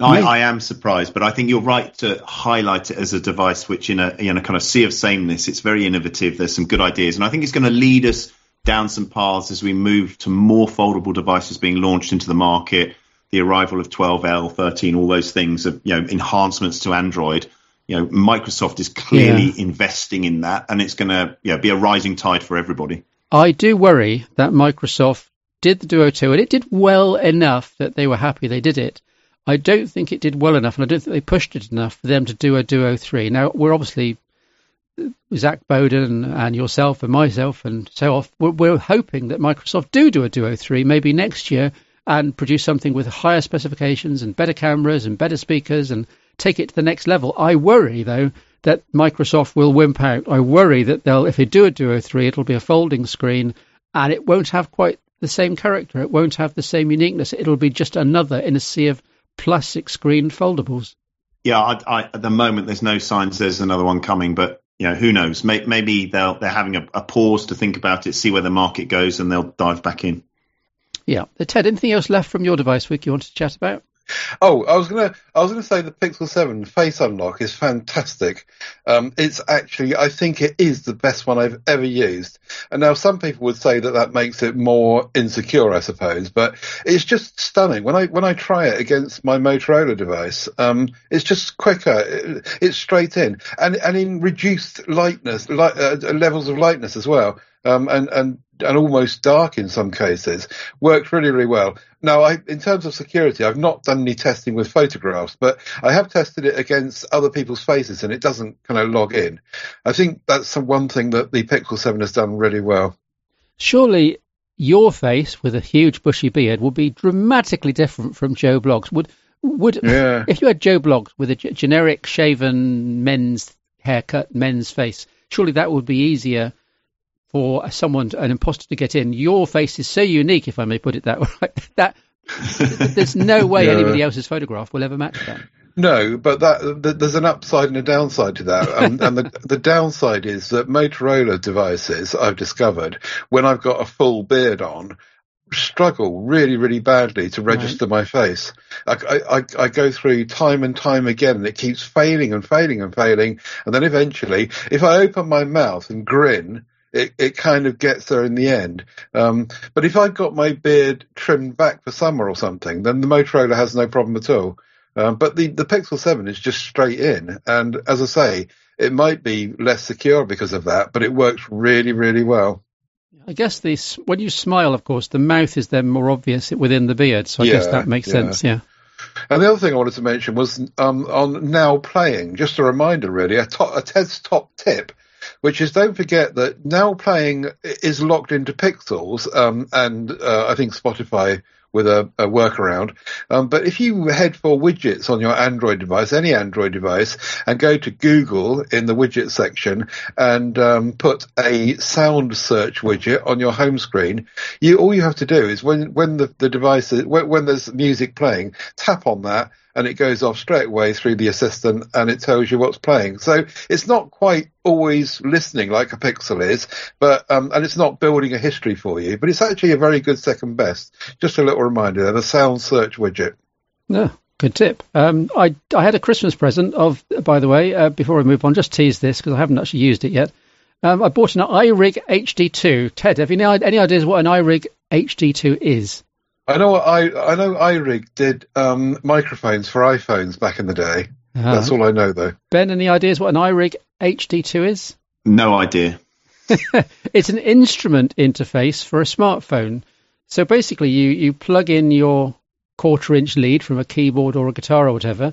S3: I, I, am surprised, but I think you're right to highlight it as a device which, in a, in a kind of sea of sameness, it's very innovative. There's some good ideas, and I think it's going to lead us down some paths as we move to more foldable devices being launched into the market. The arrival of 12L, 13, all those things, are, you know, enhancements to Android. You know, Microsoft is clearly yeah. investing in that, and it's going to you know, be a rising tide for everybody.
S1: I do worry that Microsoft did the Duo 2, and it did well enough that they were happy they did it I don't think it did well enough, and I don't think they pushed it enough for them to do a Duo 3. Now, we're obviously, uh, Zac Bowden and yourself and myself and so off, we're, we're hoping that Microsoft do do a Duo 3 maybe next year and produce something with higher specifications and better cameras and better speakers and take it to the next level. I worry, though, that Microsoft will wimp out. I worry that they'll, if they do a Duo 3, it'll be a folding screen and it won't have quite the same character. It won't have the same uniqueness. It'll be just another in a sea of plastic screen foldables.
S3: Yeah, I, I, at the moment there's no signs there's another one coming, but you know who knows? Maybe they'll they're having a, a pause to think about it, see where the market goes, and they'll dive back in.
S1: Yeah, uh, Ted. Anything else left from your device week you want to chat about?
S2: Oh, I was gonna, I was gonna say the Pixel Seven Face Unlock is fantastic. Um, it's actually, I think it is the best one I've ever used. And now some people would say that that makes it more insecure, I suppose, but it's just stunning. When I when I try it against my Motorola device, um, it's just quicker. It, it's straight in, and and in reduced lightness, light, uh, levels of lightness as well um, and and and almost dark in some cases. Worked really really well. Now, I, in terms of security, I've not done any testing with photographs, but I have tested it against other people's faces, and it doesn't kind of log in. I think that's the one thing that the Pixel Seven has done really well.
S1: Surely. Your face with a huge bushy beard would be dramatically different from Joe Bloggs. Would would yeah. [LAUGHS] if you had Joe Bloggs with a g- generic shaven men's haircut, men's face? Surely that would be easier for someone, an imposter, to get in. Your face is so unique, if I may put it that [LAUGHS] way, that there's no way yeah. anybody else's photograph will ever match that.
S2: No, but that there's an upside and a downside to that, um, and the [LAUGHS] the downside is that Motorola devices I've discovered when I've got a full beard on struggle really, really badly to register right. my face. I, I, I, go through time and time again, and it keeps failing and failing and failing, and then eventually, if I open my mouth and grin, it, it kind of gets there in the end. Um, but if I've got my beard trimmed back for summer or something, then the Motorola has no problem at all. Um, but the, the Pixel 7 is just straight in. And as I say, it might be less secure because of that, but it works really, really well.
S1: I guess this, when you smile, of course, the mouth is then more obvious within the beard. So I yeah, guess that makes yeah. sense, yeah.
S2: And the other thing I wanted to mention was um, on now playing, just a reminder really, a, to- a Ted's top tip which is don't forget that now playing is locked into pixels, um, and uh, I think Spotify with a, a workaround. Um, but if you head for widgets on your Android device, any Android device, and go to Google in the widget section and um, put a sound search widget on your home screen, you all you have to do is when when the, the device is, when, when there's music playing, tap on that and it goes off straight away through the assistant and it tells you what's playing. So it's not quite always listening like a Pixel is, but um, and it's not building a history for you, but it's actually a very good second best. Just a little reminder there, the sound search widget.
S1: Yeah. Good tip. Um, I I had a Christmas present of, by the way, uh, before I move on, just tease this because I haven't actually used it yet. Um, I bought an iRig HD2. Ted, have you any ideas what an iRig HD2 is?
S2: I know I I know iRig did um, microphones for iPhones back in the day. Uh-huh. That's all I know though.
S1: Ben, any ideas what an iRig HD2 is?
S3: No idea. [LAUGHS]
S1: it's an instrument interface for a smartphone. So basically, you you plug in your quarter inch lead from a keyboard or a guitar or whatever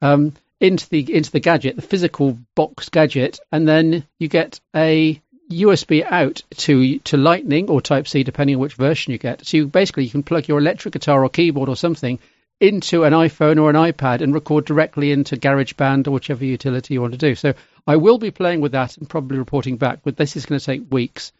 S1: um, into the into the gadget, the physical box gadget, and then you get a USB out to to Lightning or Type C, depending on which version you get. So you basically you can plug your electric guitar or keyboard or something into an iPhone or an iPad and record directly into GarageBand or whichever utility you want to do. So I will be playing with that and probably reporting back, but this is going to take weeks.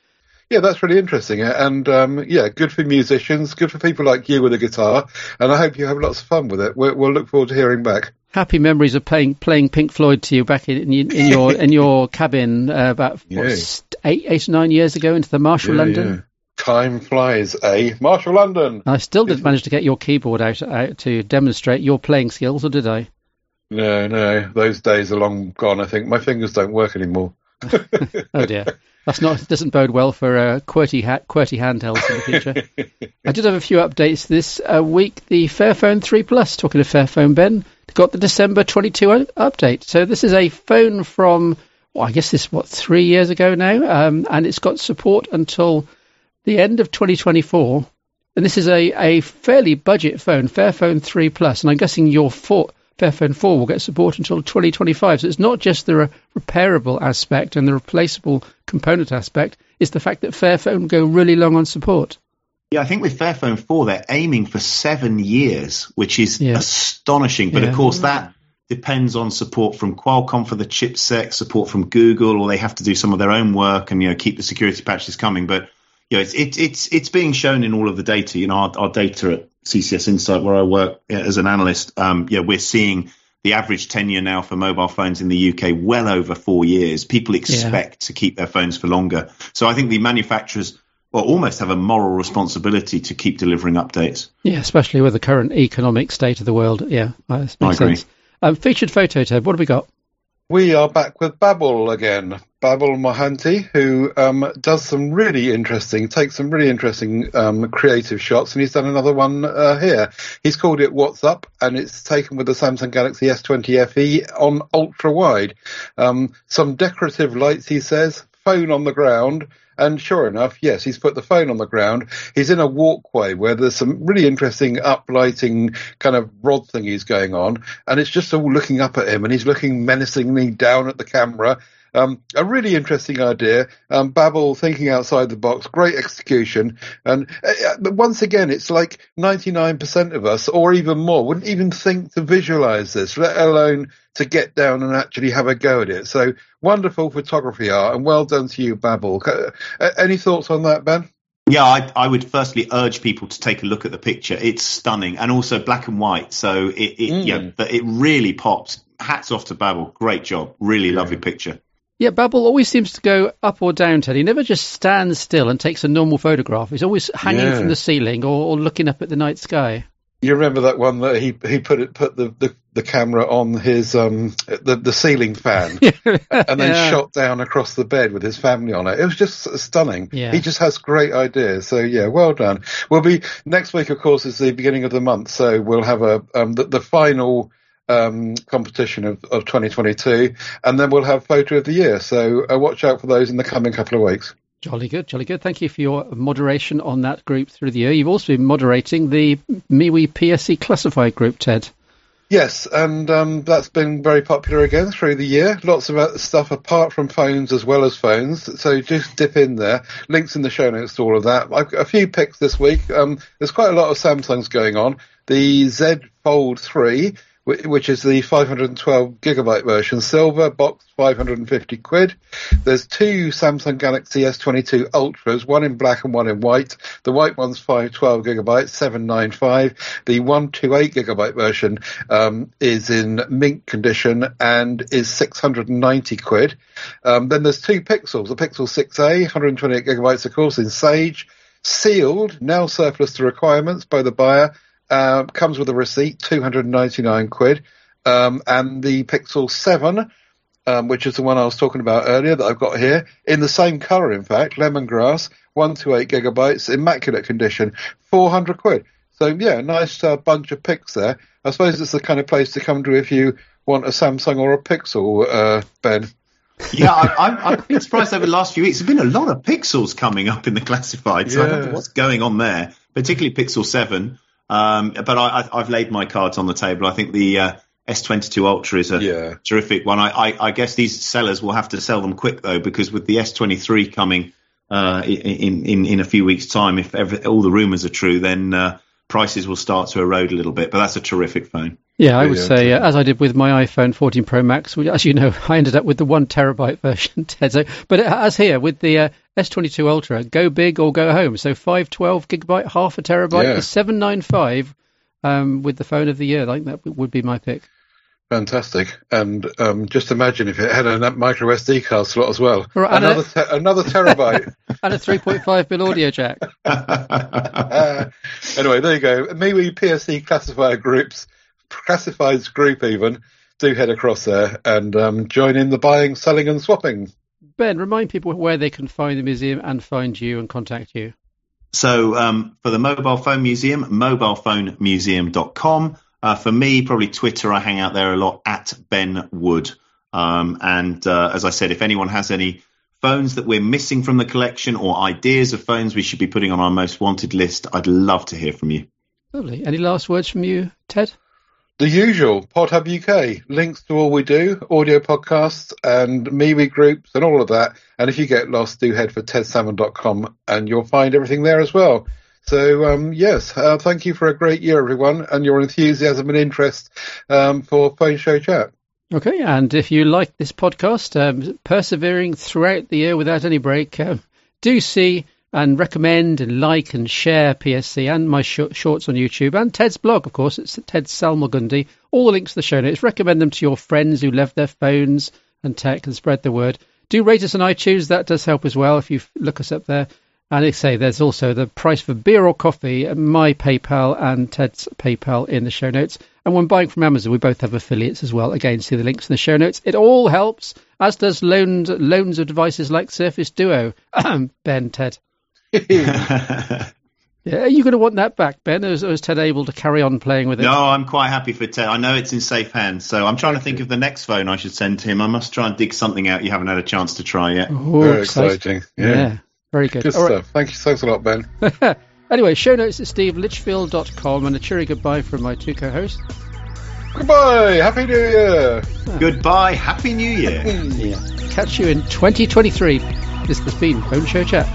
S2: Yeah, that's really interesting, and um, yeah, good for musicians, good for people like you with a guitar, and I hope you have lots of fun with it. We'll, we'll look forward to hearing back.
S1: Happy memories of playing playing Pink Floyd to you back in, in, in your in [LAUGHS] your cabin uh, about what, eight eight nine years ago into the Marshall
S2: Yeah,
S1: London.
S2: yeah. Time flies, eh? Marshall London.
S1: I still didn't manage to get your keyboard out, out to demonstrate your playing skills, or did I?
S2: No, no, those days are long gone. I think my fingers don't work anymore. [LAUGHS]
S1: Oh dear, that's not doesn't bode well for uh, QWERTY ha- QWERTY handhelds in the future. [LAUGHS] I did have a few updates this uh, week. The Fairphone 3 Plus, talking to Fairphone Ben, got the December 22 update. So this is a phone from, well, I guess this is what three years ago now, um, and it's got support until the end of 2024. And this is a, a fairly budget phone, Fairphone 3 Plus, and I'm guessing your four, Fairphone 4 will get support until 2025. So it's not just the re- repairable aspect and the replaceable component aspect, it's the fact that Fairphone go really long on support.
S3: Yeah, I think with Fairphone 4, they're aiming for seven years, which is
S1: Yeah.
S3: astonishing. But
S1: Yeah.
S3: of course, that depends on support from Qualcomm for the chipset, support from Google, or they have to do some of their own work and you know keep the security patches coming. But you know, it's it, it's it's being shown in all of the data. You know, our, our data at CCS Insight, where I work as an analyst, um, yeah, we're seeing the average tenure now for mobile phones in the UK well over four years. People expect to keep their phones for longer. So I think the manufacturers well, almost have a moral responsibility to keep delivering updates.
S1: Yeah, especially with the current economic state of the world. Yeah, that makes
S3: I agree.
S1: sense. Um, featured photo, Ted, what have we got?
S2: We are back with Babel again. Babel Mohanty, who um, does some really interesting, takes some really interesting um, creative shots, and he's done another one uh, here. He's called it What's Up, and it's taken with the Samsung Galaxy S20 FE on ultra wide. Um, some decorative lights, he says, phone on the ground, and sure enough, yes, he's put the phone on the ground. He's in a walkway where there's some really interesting uplighting kind of rod thingies going on, and it's just all looking up at him, and he's looking menacingly down at the camera. Um, a really interesting idea. Um, Babel thinking outside the box, great execution, and uh, uh, but once again, it's like 99% of us, or even more, wouldn't even think to visualize this, let alone to get down and actually have a go at it. So wonderful photography art, and well done to you, Babel. Uh, uh, any thoughts on that, Ben?
S3: Yeah, I, I would firstly urge people to take a look at the picture. It's stunning and also black and white. So it, it
S2: Mm.
S3: yeah, but it really pops. Hats off to Babel. Great job. Really lovely picture.
S1: Yeah, Babel always seems to go up or down, Ted. He never just stands still and takes a normal photograph. He's always hanging
S2: Yeah.
S1: from the ceiling or, or looking up at the night sky.
S2: You remember that one that he he put it put the, the, the camera on his um the the ceiling fan [LAUGHS] and then
S1: Yeah.
S2: shot down across the bed with his family on it. It was just stunning.
S1: Yeah.
S2: He just has great ideas. So yeah, well done. We'll be next week, of course, is the beginning of the month, so we'll have a um the, the final um competition of, of 2022 and then we'll have photo of the year so uh, watch out for those in the coming couple of weeks
S1: Jolly good, jolly good. Thank you for your moderation on that group through the year. You've also been moderating the MeWe PSC classified group, Ted.
S2: Yes, and um, that's been very popular again through the year. Lots of uh, stuff apart from phones as well as phones. So just dip in there. Links in the show notes to all of that. I've got a few picks this week. Um, there's quite a lot of Samsungs going on. The Z Fold 3, whi- which is the 512 gigabyte version, silver box, 550 quid. There's two Samsung Galaxy S22 Ultras, one in black and one in white. The white one's 512 gigabytes, 795. The 128 gigabyte version um, is in mint condition and is 690 quid. Um, then there's two Pixels, the Pixel 6a, 128 gigabytes, of course, in Sage, sealed, now surplus to requirements by the buyer. Uh, comes with a receipt, 299 quid. Um, and the Pixel 7, um, which is the one I was talking about earlier that I've got here, in the same colour, in fact, lemongrass, 128 gigabytes, immaculate condition, 400 quid. So yeah, nice uh, bunch of picks there. I suppose it's the kind of place to come to if you want a Samsung or a Pixel, uh, Ben.
S3: Yeah, I, I'm, I've been surprised over the last few weeks. There's been a lot of pixels coming up in the classifieds. so I don't
S2: Yeah.
S3: know what's going on there, particularly Pixel 7. Um, but I, I've laid my cards on the table. I think the uh, S22 Ultra is a
S2: Yeah.
S3: terrific one. I, I, I guess these sellers will have to sell them quick, though, because with the S23 coming uh, in, in, in a few weeks' time, if ever, all the rumours are true, then uh, prices will start to erode a little bit. But that's a terrific phone.
S1: Yeah, I would say, uh, as I did with my iPhone 14 Pro Max, which, as you know, [LAUGHS] I ended up with the one terabyte version, [LAUGHS] Ted. So, but as here with the uh, S22 Ultra, go big or go home. So 512 gigabyte, half a terabyte, yeah. 795 um, with the phone of the year. I think that would be my pick.
S2: Fantastic, and um, just imagine if it had a micro SD card slot as well. Right, another a, te- another terabyte [LAUGHS]
S1: and a 3.5 bill audio jack.
S2: uh, [LAUGHS] anyway, there you go. MeWe PSC classifier groups, classifieds group even. Do head across there and um, join in the buying, selling, and swapping.
S1: Ben, remind people where they can find the museum and find you and contact you.
S3: So um, for the Mobile Phone Museum, mobilephonemuseum.com. Uh, for me, probably Twitter. I hang out there a lot at Ben Wood. Um, and uh, as I said, if anyone has any phones that we're missing from the collection or ideas of phones we should be putting on our most wanted list, I'd love to hear from you.
S1: Lovely. Any last words from you, Ted?
S2: The usual, PodHub UK, links to all we do, audio podcasts and MeWe groups and all of that. And if you get lost, do head for tedsalmon.com and you'll find everything there as well. So, um, yes, uh, thank you for a great year, everyone, and your enthusiasm and interest um, for Phone Show Chat.
S1: Okay, and if you like this podcast, um, persevering throughout the year without any break, uh, do see and recommend and like and share PSC and my sh- shorts on YouTube and Ted's blog, of course. It's Ted Salmagundi. All the links to the show notes. Recommend them to your friends who love their phones and tech and spread the word. Do rate us on iTunes. That does help as well if you look us up there. And they say there's also the price for beer or coffee, my PayPal and Ted's PayPal in the show notes. And when buying from Amazon, we both have affiliates as well. Again, see the links in the show notes. It all helps, as does loans, loans of devices like Surface Duo. [CLEARS THROAT] ben, Ted. [LAUGHS] yeah, are you going to want that back, Ben? Or is, or is, Ted able to carry on playing with it?
S3: No, I'm quite happy for Ted. I know it's in safe hands, so I'm trying to think of the next phone I should send to him. I must try and dig something out you haven't had a chance to try yet.
S2: Oh, Very exciting. Yeah. yeah.
S1: Very good.
S2: Good All stuff. Right. Thank you. Thanks a lot, Ben. [LAUGHS]
S1: anyway, show notes at stevelitchfield.com and a cheery goodbye from my two co-hosts.
S2: Goodbye. Happy New Year.
S3: Oh. Goodbye. Happy New Year. [LAUGHS]
S1: yeah. Catch you in 2023. This has been Phone Show Chat.